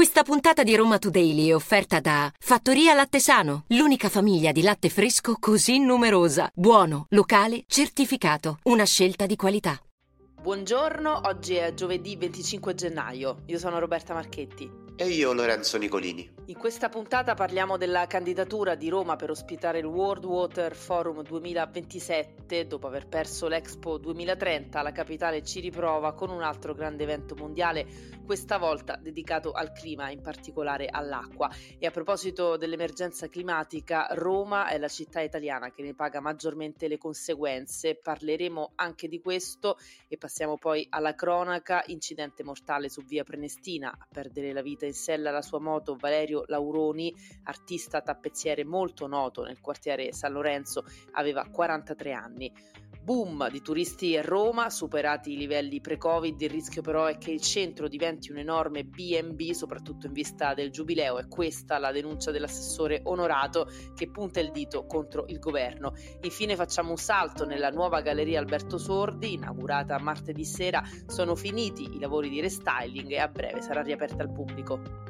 Questa puntata di Roma Today è offerta da Fattoria Latte Sano, l'unica famiglia di latte fresco così numerosa. Buono, locale, certificato. Una scelta di qualità. Buongiorno, oggi è giovedì 25 gennaio. Io sono Roberta Marchetti. E io Lorenzo Nicolini. In questa puntata parliamo della candidatura di Roma per ospitare il World Water Forum 2027. Dopo aver perso l'Expo 2030, la capitale ci riprova con un altro grande evento mondiale, questa volta dedicato al clima, in particolare all'acqua. E a proposito dell'emergenza climatica, Roma è la città italiana che ne paga maggiormente le conseguenze. Parleremo anche di questo e passiamo poi alla cronaca. Incidente mortale su via Prenestina, a perdere la vita in sella la sua moto Valerio Lauroni, artista tappezziere molto noto nel quartiere San Lorenzo, aveva 43 anni. Boom di turisti a Roma, superati i livelli pre-Covid, il rischio però è che il centro diventi un enorme BB, soprattutto in vista del giubileo. È questa la denuncia dell'assessore onorato che punta il dito contro il governo. Infine facciamo un salto nella nuova galleria Alberto Sordi, inaugurata martedì sera. Sono finiti i lavori di restyling e a breve sarà riaperta al pubblico.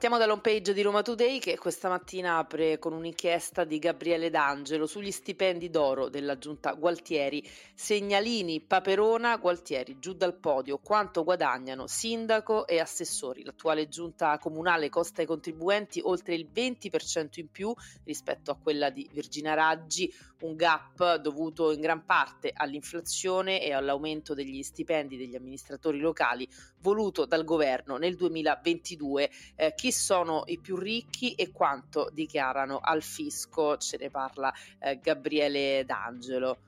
Partiamo dall'home page di Roma Today che questa mattina apre con un'inchiesta di Gabriele D'Angelo sugli stipendi d'oro della giunta Gualtieri. Segnalini, Paperona, Gualtieri, giù dal podio. Quanto guadagnano sindaco e assessori? L'attuale giunta comunale costa ai contribuenti oltre il 20% in più rispetto a quella di Virginia Raggi, un gap dovuto in gran parte all'inflazione e all'aumento degli stipendi degli amministratori locali voluto dal governo nel 2022. Eh, chi sono i più ricchi e quanto dichiarano al fisco? Ce ne parla eh, Gabriele D'Angelo.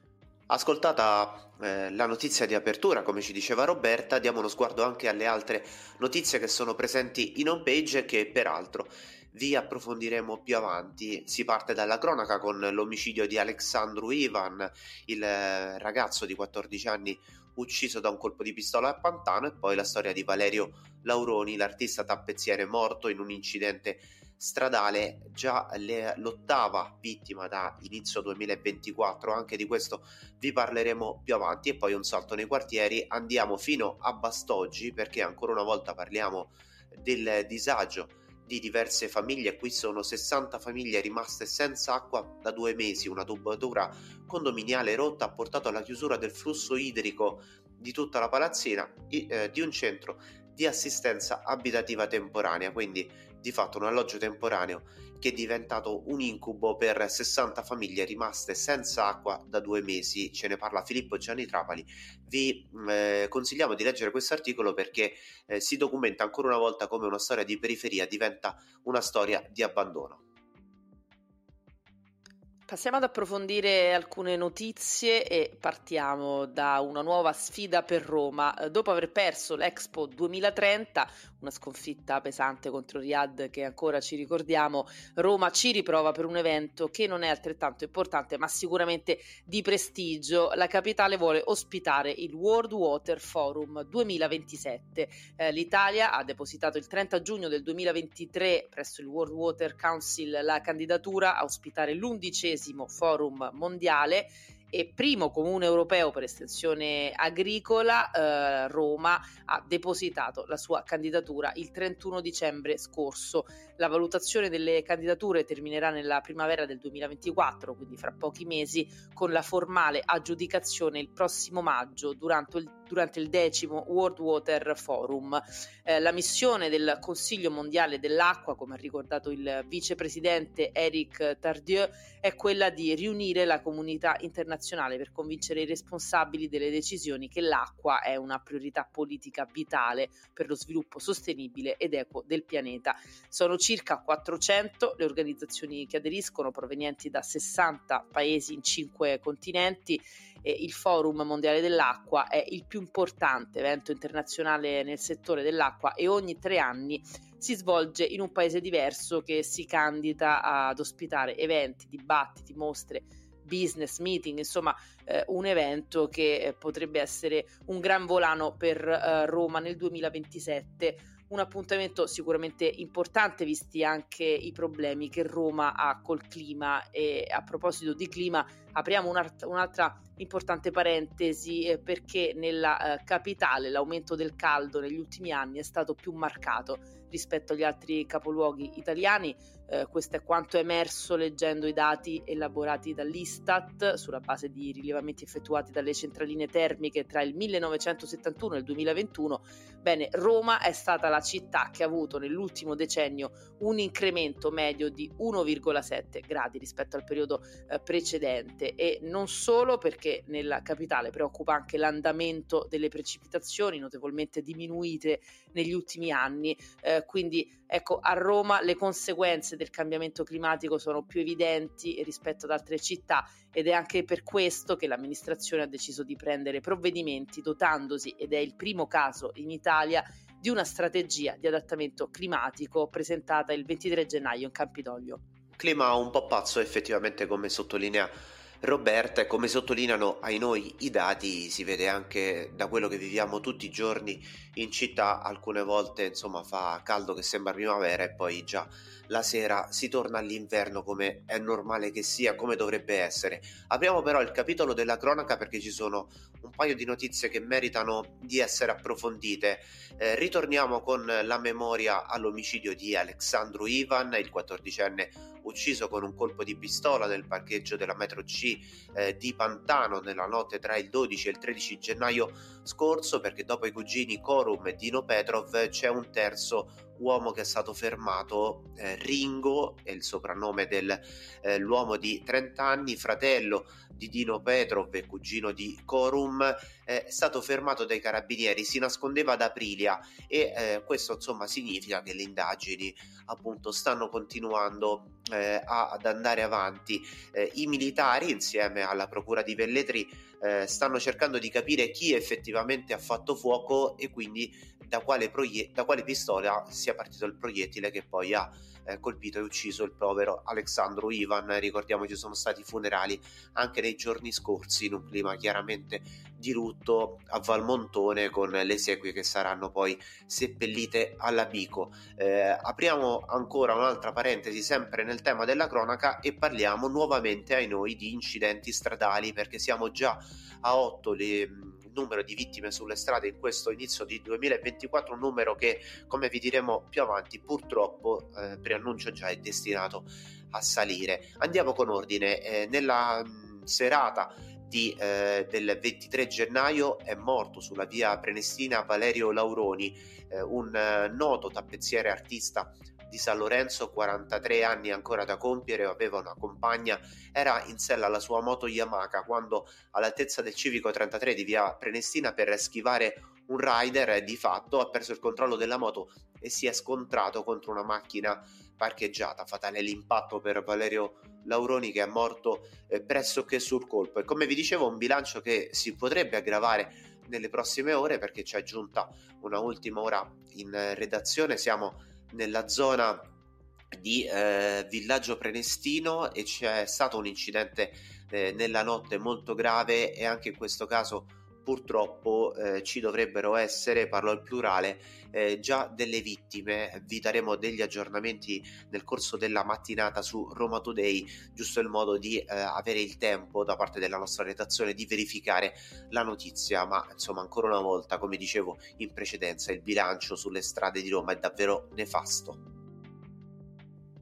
Ascoltata eh, la notizia di apertura, come ci diceva Roberta, diamo uno sguardo anche alle altre notizie che sono presenti in home page e che peraltro vi approfondiremo più avanti. Si parte dalla cronaca con l'omicidio di Alexandru Ivan, il eh, ragazzo di 14 anni ucciso da un colpo di pistola a Pantano e poi la storia di Valerio Lauroni, l'artista tappezziere morto in un incidente stradale, già le, l'ottava vittima da inizio 2024, anche di questo vi parleremo più avanti. E poi un salto nei quartieri, andiamo fino a Bastoggi perché ancora una volta parliamo del disagio di diverse famiglie, qui sono 60 famiglie rimaste senza acqua da due mesi, una tubatura condominiale rotta ha portato alla chiusura del flusso idrico di tutta la palazzina eh, di un centro di assistenza abitativa temporanea, quindi di fatto un alloggio temporaneo che è diventato un incubo per 60 famiglie rimaste senza acqua da due mesi. Ce ne parla Filippo Gianni Trapali. Vi eh, consigliamo di leggere questo articolo perché eh, si documenta ancora una volta come una storia di periferia diventa una storia di abbandono. Passiamo ad approfondire alcune notizie e partiamo da una nuova sfida per Roma. Dopo aver perso l'Expo 2030, una sconfitta pesante contro Riyadh che ancora ci ricordiamo, Roma ci riprova per un evento che non è altrettanto importante ma sicuramente di prestigio. La capitale vuole ospitare il World Water Forum 2027. Eh, L'Italia ha depositato il 30 giugno del 2023 presso il World Water Council la candidatura a ospitare l'undicesimo forum mondiale e primo comune europeo per estensione agricola, eh, Roma ha depositato la sua candidatura il 31 dicembre scorso. La valutazione delle candidature terminerà nella primavera del 2024, quindi fra pochi mesi, con la formale aggiudicazione il prossimo maggio durante il, durante il decimo World Water Forum. Eh, la missione del Consiglio mondiale dell'acqua, come ha ricordato il vicepresidente Eric Tardieu, è quella di riunire la comunità internazionale per convincere i responsabili delle decisioni che l'acqua è una priorità politica vitale per lo sviluppo sostenibile ed equo del pianeta. Sono circa 400 le organizzazioni che aderiscono provenienti da 60 paesi in 5 continenti e il Forum Mondiale dell'Acqua è il più importante evento internazionale nel settore dell'acqua e ogni tre anni si svolge in un paese diverso che si candida ad ospitare eventi, dibattiti, mostre business meeting, insomma eh, un evento che eh, potrebbe essere un gran volano per eh, Roma nel 2027 un appuntamento sicuramente importante visti anche i problemi che Roma ha col clima e a proposito di clima apriamo un'altra, un'altra importante parentesi eh, perché nella eh, capitale l'aumento del caldo negli ultimi anni è stato più marcato rispetto agli altri capoluoghi italiani. Eh, questo è quanto è emerso leggendo i dati elaborati dall'Istat sulla base di rilevamenti effettuati dalle centraline termiche tra il 1971 e il 2021. Bene, Roma è stata la città che ha avuto nell'ultimo decennio un incremento medio di 1,7 gradi rispetto al periodo eh, precedente e non solo perché nella capitale preoccupa anche l'andamento delle precipitazioni notevolmente diminuite negli ultimi anni. Eh, quindi ecco a Roma le conseguenze del cambiamento climatico sono più evidenti rispetto ad altre città ed è anche per questo che l'amministrazione ha deciso di prendere provvedimenti dotandosi ed è il primo caso in Italia di una strategia di adattamento climatico presentata il 23 gennaio in Campidoglio. Clima un po' pazzo effettivamente come sottolinea Roberta e come sottolineano ai noi i dati si vede anche da quello che viviamo tutti i giorni in città alcune volte insomma fa caldo che sembra primavera e poi già la sera si torna all'inverno come è normale che sia, come dovrebbe essere. Apriamo però il capitolo della cronaca perché ci sono un paio di notizie che meritano di essere approfondite. Eh, ritorniamo con la memoria all'omicidio di Alexandru Ivan, il 14enne ucciso con un colpo di pistola nel parcheggio della metro C eh, di Pantano nella notte tra il 12 e il 13 gennaio scorso perché dopo i cugini Korum e Dino Petrov c'è un terzo uomo che è stato fermato, eh, Ringo è il soprannome dell'uomo eh, di 30 anni, fratello di Dino Petrov e cugino di Corum, eh, è stato fermato dai carabinieri, si nascondeva ad Aprilia e eh, questo insomma significa che le indagini appunto stanno continuando eh, ad andare avanti. Eh, I militari insieme alla procura di Velletri stanno cercando di capire chi effettivamente ha fatto fuoco e quindi da quale, proie- da quale pistola sia partito il proiettile che poi ha eh, colpito e ucciso il povero Alexandro Ivan. Ricordiamo ci sono stati funerali anche nei giorni scorsi in un clima chiaramente di lutto a Valmontone con le esequie che saranno poi seppellite alla Bico. Eh, apriamo ancora un'altra parentesi sempre nel tema della cronaca e parliamo nuovamente ai noi di incidenti stradali perché siamo già a 8 le numero di vittime sulle strade in questo inizio di 2024, un numero che, come vi diremo più avanti, purtroppo eh, preannuncio già è destinato a salire. Andiamo con ordine. Eh, nella mh, mm, serata di, eh, del 23 gennaio è morto sulla via Prenestina Valerio Lauroni, eh, un eh, noto tappezziere artista di San Lorenzo, 43 anni ancora da compiere, aveva una compagna, era in sella alla sua moto Yamaha quando all'altezza del civico 33 di via Prenestina per schivare un rider di fatto ha perso il controllo della moto e si è scontrato contro una macchina parcheggiata. Fatale l'impatto per Valerio Lauroni che è morto eh, pressoché sul colpo. E come vi dicevo, un bilancio che si potrebbe aggravare nelle prossime ore perché ci è giunta una ultima ora in redazione. Siamo nella zona di eh, Villaggio Prenestino e c'è stato un incidente eh, nella notte molto grave e anche in questo caso purtroppo eh, ci dovrebbero essere, parlo al plurale, eh, già delle vittime. Vi daremo degli aggiornamenti nel corso della mattinata su Roma Today, giusto il modo di eh, avere il tempo da parte della nostra redazione di verificare la notizia. Ma insomma, ancora una volta, come dicevo in precedenza, il bilancio sulle strade di Roma è davvero nefasto.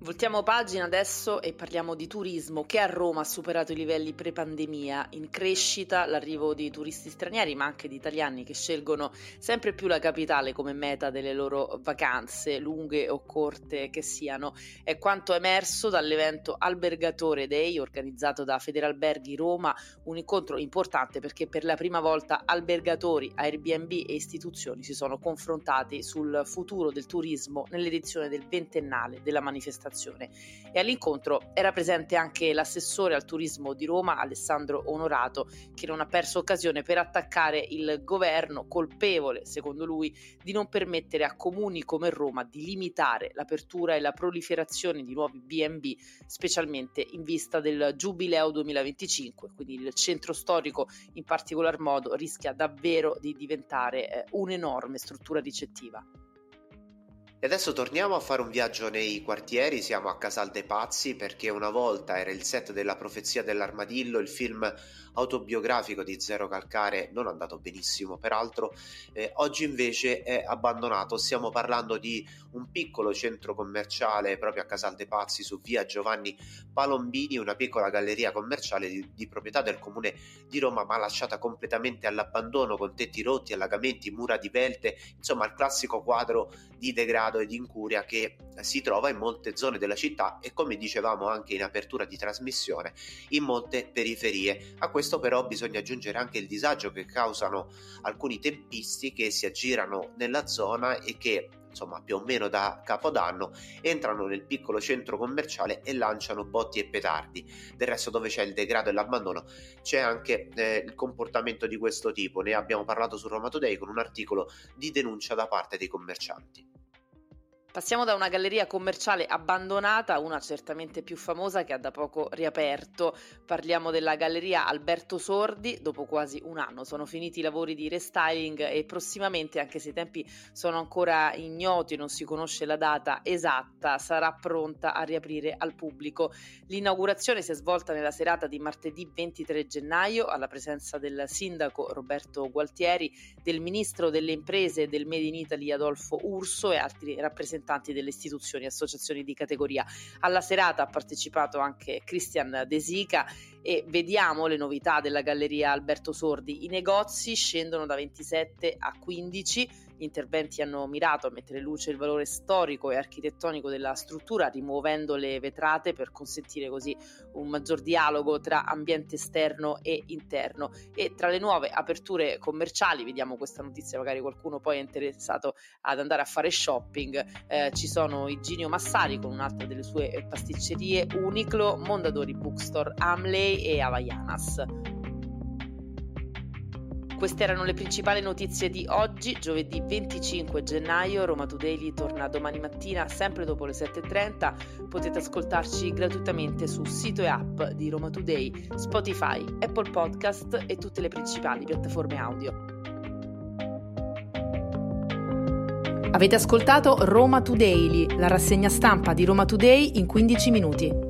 Voltiamo pagina adesso e parliamo di turismo che a Roma ha superato i livelli pre-pandemia, in crescita l'arrivo di turisti stranieri ma anche di italiani che scelgono sempre più la capitale come meta delle loro vacanze, lunghe o corte che siano. È quanto emerso dall'evento Albergatore Day organizzato da Federalberghi Roma, un incontro importante perché per la prima volta albergatori, Airbnb e istituzioni si sono confrontati sul futuro del turismo nell'edizione del ventennale della manifestazione manifestazione e all'incontro era presente anche l'assessore al turismo di Roma Alessandro Onorato che non ha perso occasione per attaccare il governo colpevole, secondo lui, di non permettere a comuni come Roma di limitare l'apertura e la proliferazione di nuovi B&B, specialmente in vista del Giubileo 2025, quindi il centro storico in particolar modo rischia davvero di diventare eh, un'enorme struttura ricettiva. E adesso torniamo a fare un viaggio nei quartieri, siamo a Casal dei Pazzi perché una volta era il set della profezia dell'armadillo, il film autobiografico di Zero Calcare, non andato benissimo peraltro, eh, oggi invece è abbandonato, stiamo parlando di un piccolo centro commerciale proprio a Casal dei Pazzi su via Giovanni Palombini, una piccola galleria commerciale di, di proprietà del comune di Roma ma lasciata completamente all'abbandono con tetti rotti, allagamenti, mura divelte, insomma il classico quadro di degrado degrado ed incuria che si trova in molte zone della città e come dicevamo anche in apertura di trasmissione in molte periferie. A questo però bisogna aggiungere anche il disagio che causano alcuni tempisti che si aggirano nella zona e che insomma più o meno da capodanno entrano nel piccolo centro commerciale e lanciano botti e petardi. Del resto dove c'è il degrado e l'abbandono c'è anche eh, il comportamento di questo tipo. Ne abbiamo parlato su Roma Today con un articolo di denuncia da parte dei commercianti Passiamo da una galleria commerciale abbandonata a una certamente più famosa che ha da poco riaperto. Parliamo della galleria Alberto Sordi. Dopo quasi un anno sono finiti i lavori di restyling e prossimamente, anche se i tempi sono ancora ignoti non si conosce la data esatta, sarà pronta a riaprire al pubblico. L'inaugurazione si è svolta nella serata di martedì 23 gennaio alla presenza del sindaco Roberto Gualtieri, del ministro delle imprese del Made in Italy Adolfo Urso e altri rappresentanti rappresentanti delle istituzioni e associazioni di categoria. Alla serata ha partecipato anche Christian De Sica e vediamo le novità della galleria Alberto Sordi. I negozi scendono da 27 a 15 gli interventi hanno mirato a mettere in luce il valore storico e architettonico della struttura, rimuovendo le vetrate per consentire così un maggior dialogo tra ambiente esterno e interno. E tra le nuove aperture commerciali, vediamo questa notizia, magari qualcuno poi è interessato ad andare a fare shopping, eh, ci sono Iginio Massari con un'altra delle sue pasticcerie, Uniclo, Mondadori Bookstore, Amley e Havaianas. Queste erano le principali notizie di oggi, giovedì 25 gennaio. Roma Today torna domani mattina, sempre dopo le 7.30. Potete ascoltarci gratuitamente su sito e app di Roma Today, Spotify, Apple Podcast e tutte le principali piattaforme audio. Avete ascoltato Roma Today, la rassegna stampa di Roma Today in 15 minuti.